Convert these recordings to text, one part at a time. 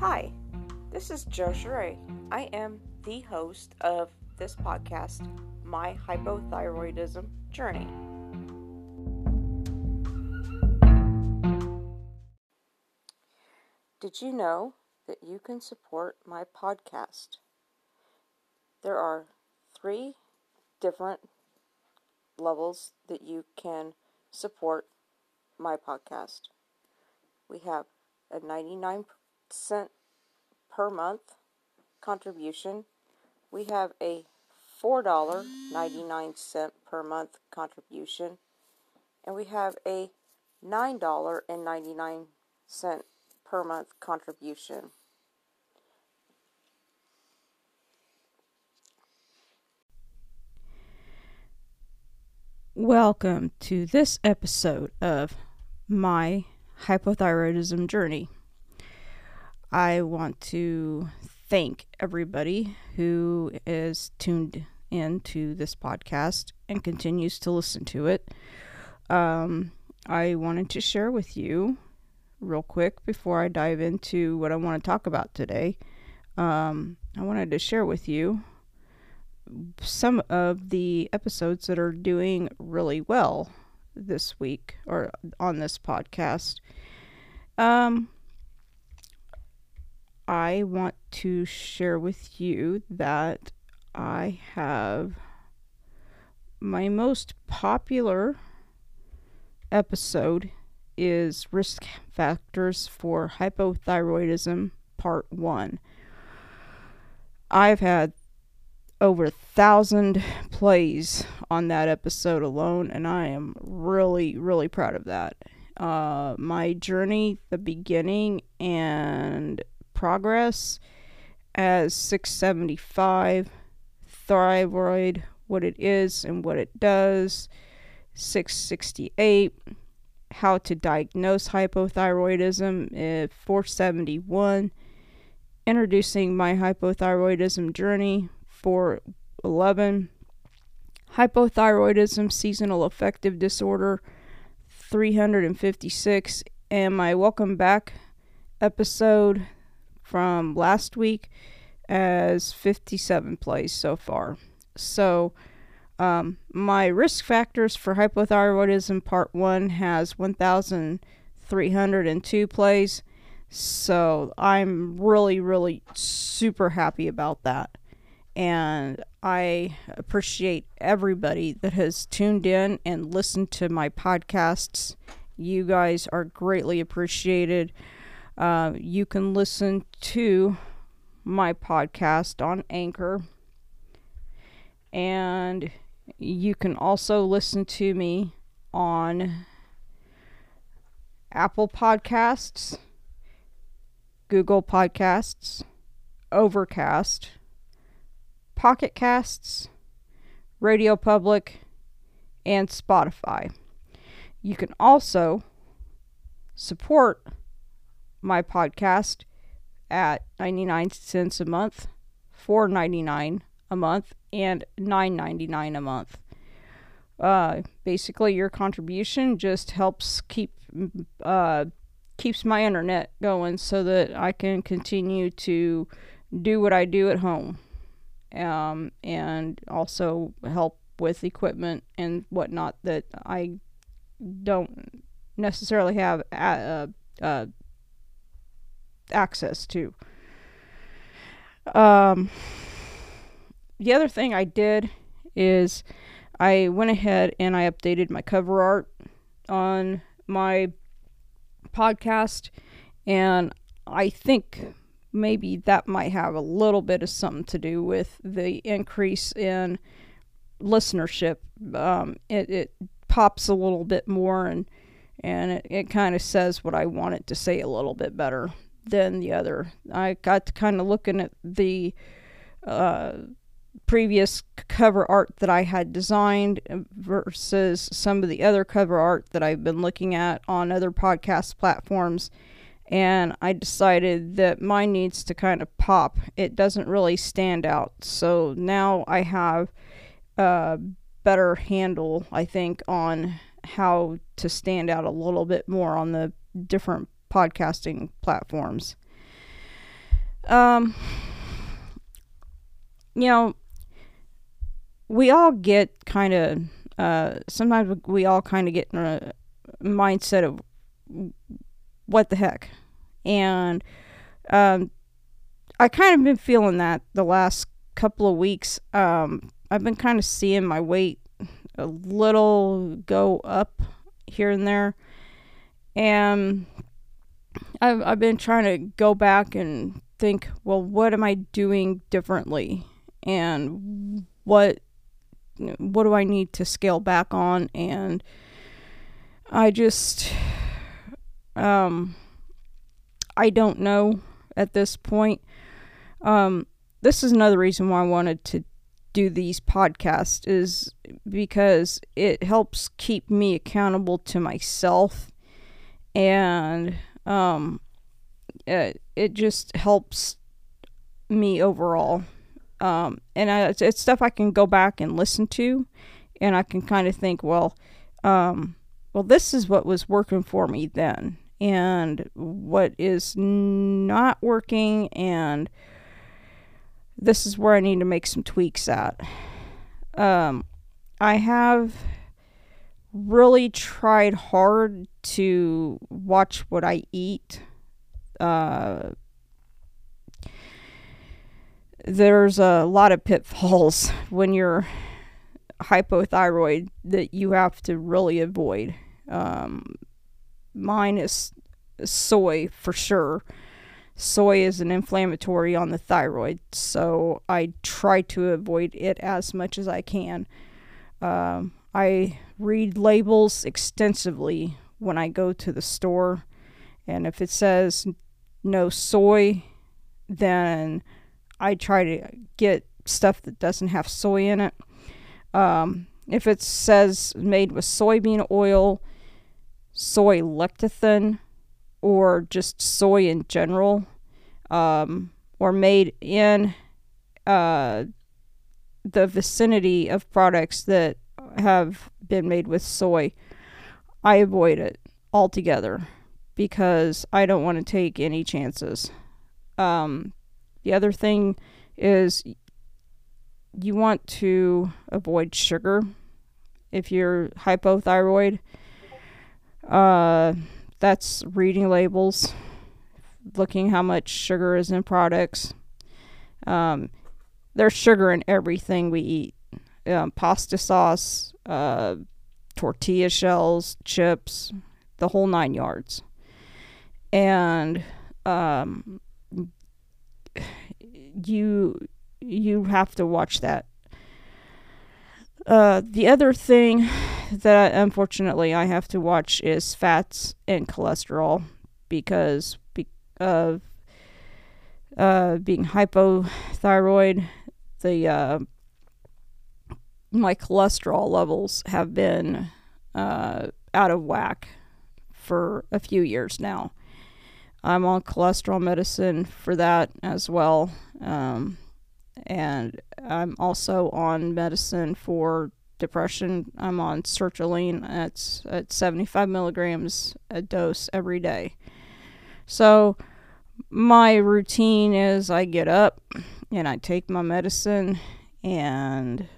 Hi, this is Joe Sheree. I am the host of this podcast, My Hypothyroidism Journey. Did you know that you can support my podcast? There are three different levels that you can support my podcast. We have a 99 cent per month contribution. We have a $4.99 per month contribution. And we have a $9.99 per month contribution. Welcome to this episode of my hypothyroidism journey. I want to thank everybody who is tuned in to this podcast and continues to listen to it. Um, I wanted to share with you, real quick, before I dive into what I want to talk about today. Um, I wanted to share with you some of the episodes that are doing really well this week or on this podcast. Um, I want to share with you that I have my most popular episode is risk factors for hypothyroidism part 1. I've had over a thousand plays on that episode alone, and I am really, really proud of that. Uh, my journey, the beginning, and progress as 675, thyroid, what it is and what it does, 668, how to diagnose hypothyroidism, uh, 471, introducing my hypothyroidism journey, 411, hypothyroidism seasonal affective disorder, 356, and my welcome back episode from last week as 57 plays so far. So, um, my risk factors for hypothyroidism part 1 has 1,302 plays. So, I'm really, really super happy about that. And I appreciate everybody that has tuned in and listened to my podcasts. You guys are greatly appreciated. Uh, you can listen to my podcast on Anchor. And you can also listen to me on Apple Podcasts, Google Podcasts, Overcast, Pocket Casts, Radio Public, and Spotify. You can also support my podcast at 99 cents a month, 4.99 a month, and 9.99 a month. Uh, basically, your contribution just helps keep uh, keeps my internet going so that I can continue to do what I do at home, um, and also help with equipment and whatnot that I don't necessarily have uh, uh, access to. Um, the other thing I did is I went ahead and I updated my cover art on my podcast, and I think maybe that might have a little bit of something to do with the increase in listenership. Um, it, it pops a little bit more and and it, it kind of says what I want it to say a little bit better than the other. I got to kind of looking at the uh, previous cover art that I had designed versus some of the other cover art that I've been looking at on other podcast platforms. And I decided that mine needs to kind of pop. It doesn't really stand out. So now I have a better handle, I think, on how to stand out a little bit more on the different podcasting platforms. Um, you know, we all get kind of, uh, sometimes we all kind of get in a mindset of what the heck. And, um, I kind of been feeling that the last couple of weeks. Um, I've been kind of seeing my weight a little go up here and there. And I've, I've been trying to go back and think, well, what am I doing differently? And what what do I need to scale back on? And I just um I don't know at this point. Um this is another reason why I wanted to do these podcasts is because it helps keep me accountable to myself and um it, it just helps me overall um and I, it's, it's stuff I can go back and listen to and I can kind of think well um well this is what was working for me then and what is not working and this is where I need to make some tweaks at. Um, I have really tried hard to watch what I eat. Uh, there's a lot of pitfalls when you're hypothyroid that you have to really avoid. Um, mine is soy for sure soy is an inflammatory on the thyroid, so I try to avoid it as much as I can. Um, I read labels extensively when I go to the store, and if it says no soy, then I try to get stuff that doesn't have soy in it. Um, if it says made with soybean oil, soy lecithin, or just soy in general, um, or made in uh, the vicinity of products that have been made with soy, I avoid it altogether because I don't want to take any chances. Um, the other thing is you want to avoid sugar if you're hypothyroid. Uh, that's reading labels, looking how much sugar is in products. Um, there's sugar in everything we eat um, pasta sauce, uh, tortilla shells, chips, the whole nine yards. And um, you you have to watch that. Uh, the other thing that unfortunately I have to watch is fats and cholesterol because be- of uh, being hypothyroid, the uh, my cholesterol levels have been uh, out of whack for a few years now. I'm on cholesterol medicine for that as well. Um, and I'm also on medicine for depression. I'm on sertraline. It's at 75 milligrams a dose every day. So my routine is I get up and I take my medicine and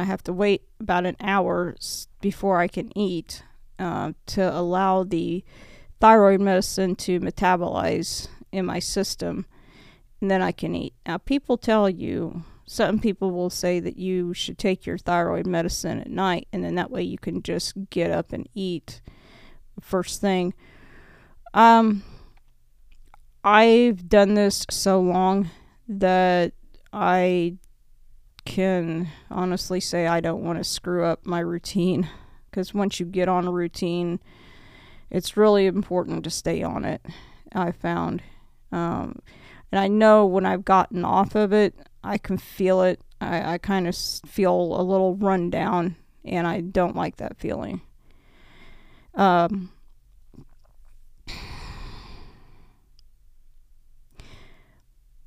I have to wait about an hour before I can eat uh, to allow the thyroid medicine to metabolize in my system, and then I can eat. Now, people tell you, some people will say that you should take your thyroid medicine at night, and then that way you can just get up and eat first thing. Um, I've done this so long that I can honestly say I don't want to screw up my routine because once you get on a routine, it's really important to stay on it. I found, um, and I know when I've gotten off of it, I can feel it. I, I kind of feel a little run down, and I don't like that feeling. Um,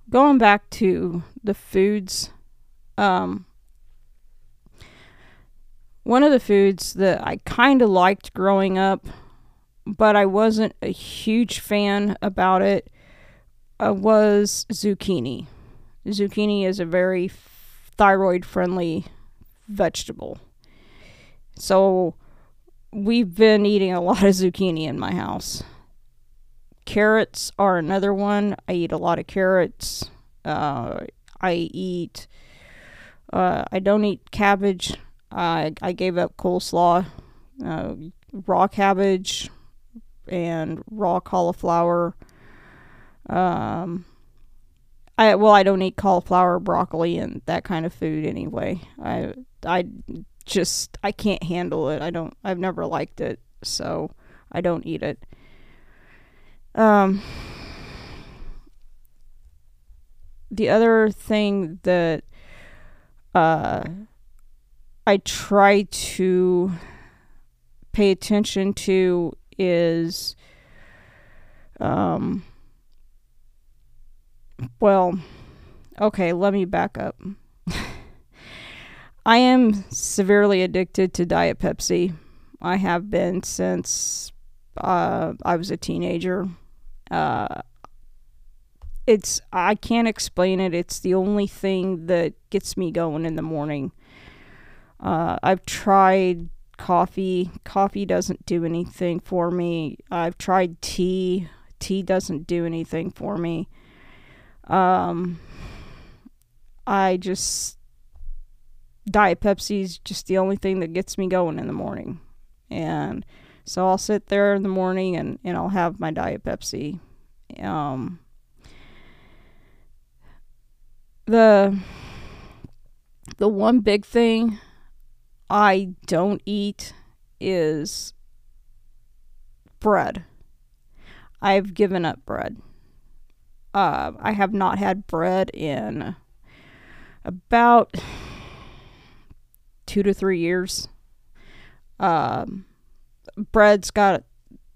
going back to the foods, um, one of the foods that I kind of liked growing up but I wasn't a huge fan about it uh, was zucchini. Zucchini is a very thyroid friendly vegetable. So we've been eating a lot of zucchini in my house. Carrots are another one. I eat a lot of carrots. Uh, I eat. Uh, I don't eat cabbage. I I gave up coleslaw, uh, raw cabbage, and raw cauliflower. Um, I well, I don't eat cauliflower, broccoli, and that kind of food anyway. I I just I can't handle it. I don't. I've never liked it, so I don't eat it. Um, the other thing that uh, I try to pay attention to is um well okay let me back up. I am severely addicted to diet pepsi. I have been since uh, i was a teenager. Uh, it's i can't explain it it's the only thing that gets me going in the morning uh, i've tried coffee. Coffee doesn't do anything for me. I've tried tea. Tea doesn't do anything for me. Um, I just Diet Pepsi's just the only thing that gets me going in the morning. And so I'll sit there in the morning and, and I'll have my Diet Pepsi. Um, the the one big thing I don't eat is bread. I've given up bread. Uh, I have not had bread in about two to three years. Um, bread's got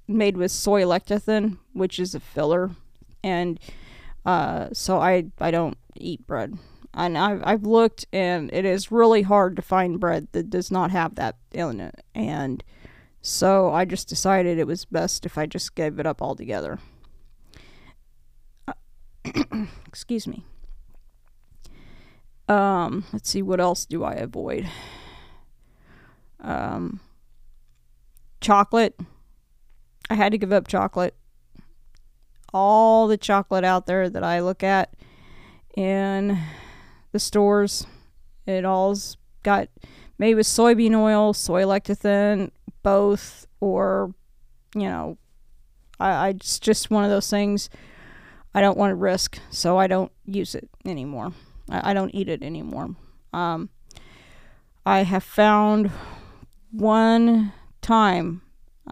made with soy lecithin, which is a filler, and uh, so I I don't eat bread. And I've, I've looked and it is really hard to find bread that does not have that in it. And so i just decided it was best if i just gave it up altogether. Excuse me. Um let's see what else do i avoid? Um chocolate. I had to give up chocolate. All the chocolate out there that i look at and the stores. It all's got made with soybean oil, soy lecithin, both, or you know, I, I it's just one of those things. I don't want to risk, so I don't use it anymore. I, I don't eat it anymore. Um, I have found one time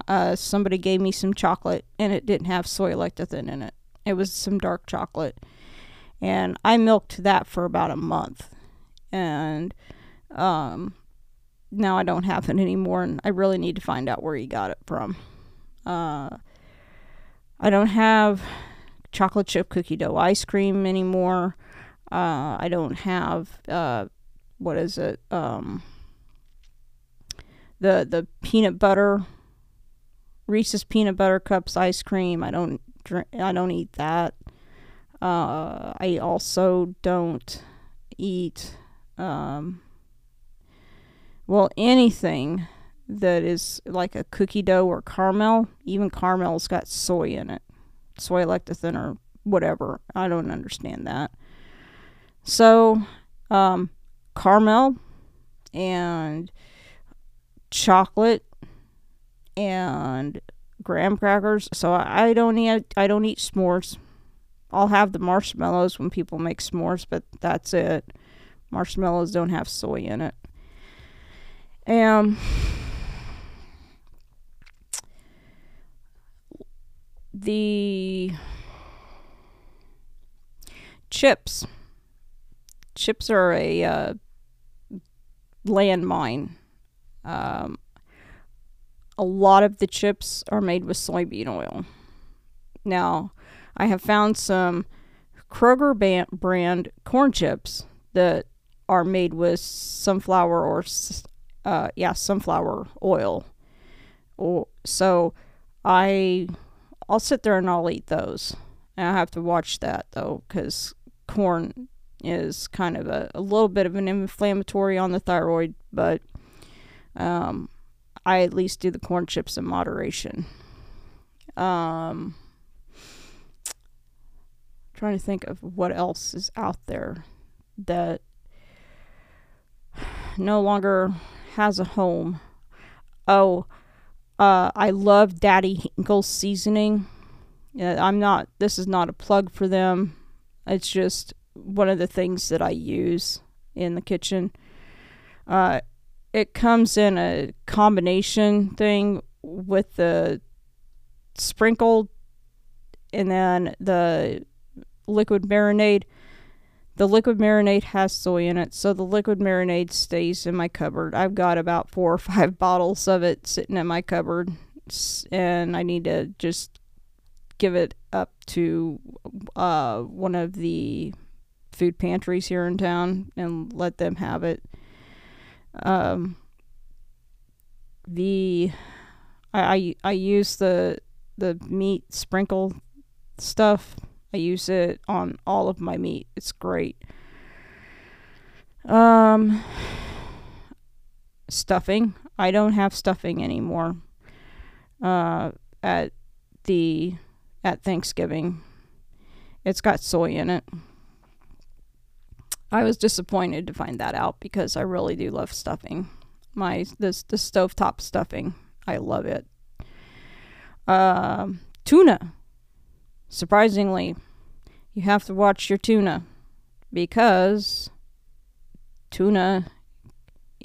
uh, somebody gave me some chocolate and it didn't have soy lecithin in it. It was some dark chocolate and I milked that for about a month, and um, now I don't have it anymore, and I really need to find out where he got it from. Uh, I don't have chocolate chip cookie dough ice cream anymore. Uh, I don't have uh, what is it? Um, the the peanut butter Reese's peanut butter cups ice cream. I don't drink. I don't eat that. Uh, I also don't eat, um, well, anything that is like a cookie dough or caramel. Even caramel's got soy in it, soy lecithin or whatever. I don't understand that. So, um, caramel and chocolate and graham crackers. So I don't eat I don't eat s'mores. I'll have the marshmallows when people make s'mores, but that's it. Marshmallows don't have soy in it. Um, the chips. Chips are a uh, landmine. Um, a lot of the chips are made with soybean oil. Now, I have found some Kroger brand corn chips that are made with sunflower or uh, yeah sunflower oil. so I I'll sit there and I'll eat those. I have to watch that though, because corn is kind of a, a little bit of an inflammatory on the thyroid, but um, I at least do the corn chips in moderation. Um, trying to think of what else is out there that no longer has a home. Oh, uh, I love Daddy Hinkle's seasoning. I'm not. This is not a plug for them. It's just one of the things that I use in the kitchen. Uh, it comes in a combination thing with the sprinkled and then the liquid marinade. The liquid marinade has soy in it, so the liquid marinade stays in my cupboard. I've got about four or five bottles of it sitting in my cupboard, and I need to just give it up to uh, one of the food pantries here in town and let them have it. Um, the I, I I use the the meat sprinkle stuff. I use it on all of my meat. It's great. Um stuffing. I don't have stuffing anymore. Uh at the at Thanksgiving. It's got soy in it. I was disappointed to find that out because I really do love stuffing. My this the stovetop stuffing. I love it. Um, tuna. Surprisingly, you have to watch your tuna because tuna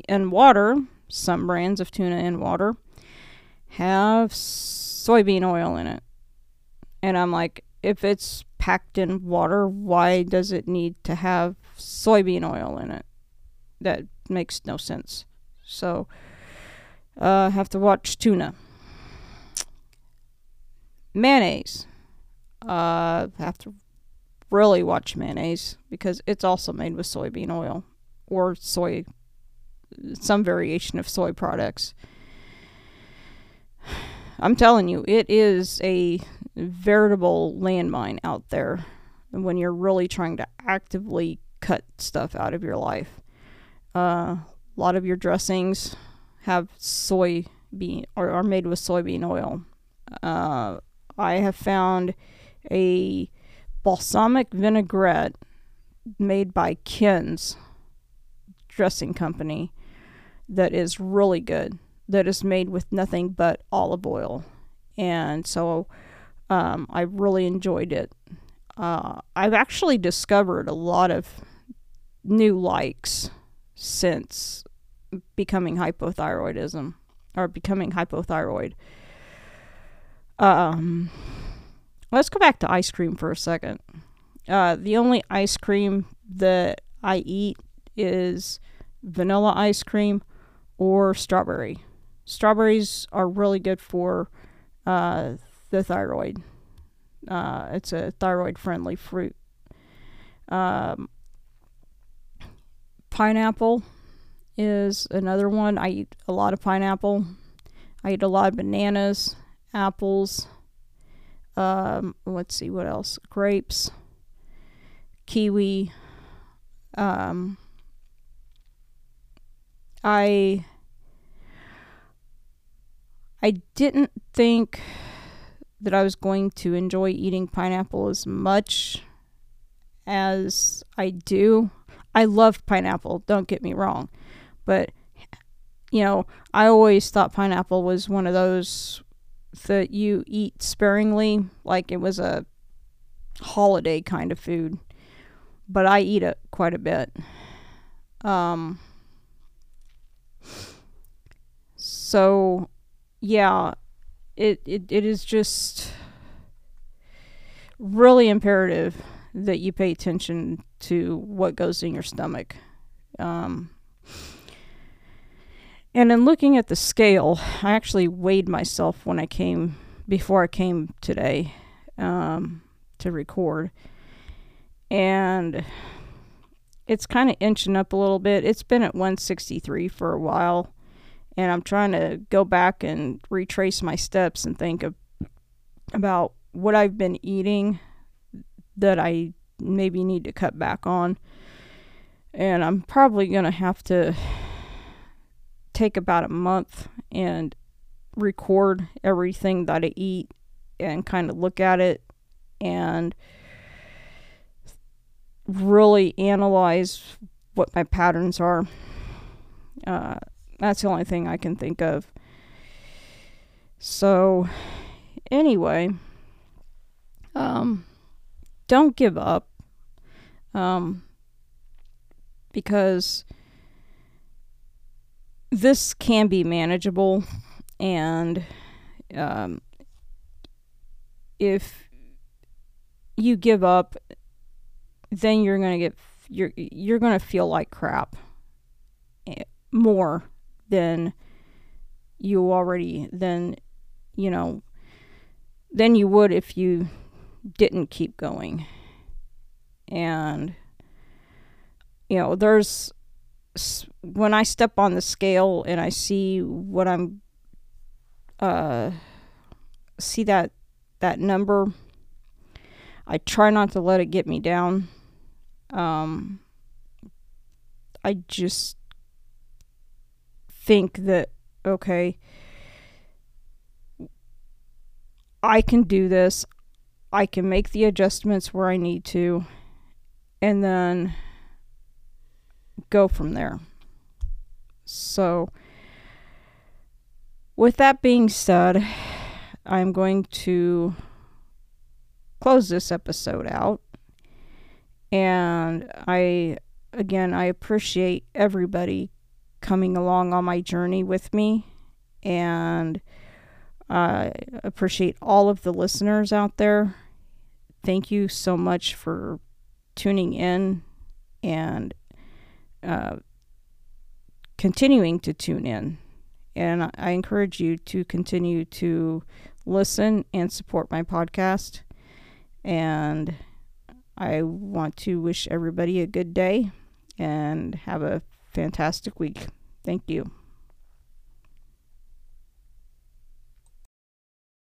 and water, some brands of tuna and water, have soybean oil in it. And I'm like, if it's packed in water, why does it need to have soybean oil in it? That makes no sense. So, uh, have to watch tuna. Mayonnaise. Uh, have to really watch mayonnaise because it's also made with soybean oil or soy, some variation of soy products. I'm telling you, it is a veritable landmine out there when you're really trying to actively cut stuff out of your life. Uh, a lot of your dressings have soybean or are made with soybean oil. Uh, I have found a balsamic vinaigrette made by Ken's dressing company that is really good. That is made with nothing but olive oil, and so um, I really enjoyed it. Uh, I've actually discovered a lot of new likes since becoming hypothyroidism or becoming hypothyroid. Um, let's go back to ice cream for a second. Uh, the only ice cream that I eat is vanilla ice cream or strawberry. Strawberries are really good for uh, the thyroid. Uh, it's a thyroid friendly fruit. Um, pineapple is another one. I eat a lot of pineapple. I eat a lot of bananas, apples. Um, let's see what else. Grapes, kiwi. Um, I I didn't think that I was going to enjoy eating pineapple as much as I do. I love pineapple, don't get me wrong. But you know, I always thought pineapple was one of those that you eat sparingly, like it was a holiday kind of food. But I eat it quite a bit. Um so yeah, it, it, it is just really imperative that you pay attention to what goes in your stomach. Um, and in looking at the scale, I actually weighed myself when I came, before I came today um, to record. And it's kind of inching up a little bit. It's been at 163 for a while and I'm trying to go back and retrace my steps and think of about what I've been eating that I maybe need to cut back on. And I'm probably going to have to take about a month and record everything that I eat and kind of look at it and really analyze what my patterns are. Uh, that's the only thing I can think of. So, anyway, um, don't give up. Um, because this can be manageable and um, if you give up then you're to get you're you're to feel like crap eh, more than you already than you know than you would if you didn't keep going. And you know there's when i step on the scale and i see what i'm uh see that that number i try not to let it get me down. Um i just think that okay i can do this. I can make the adjustments where i need to. And then go from there. So, with that being said, I'm going to close this episode out. And I, again, I appreciate everybody coming along on my journey with me. And I appreciate all of the listeners out there. Thank you so much for tuning in and uh, continuing to tune in. And I encourage you to continue to listen and support my podcast. And I want to wish everybody a good day and have a fantastic week. Thank you.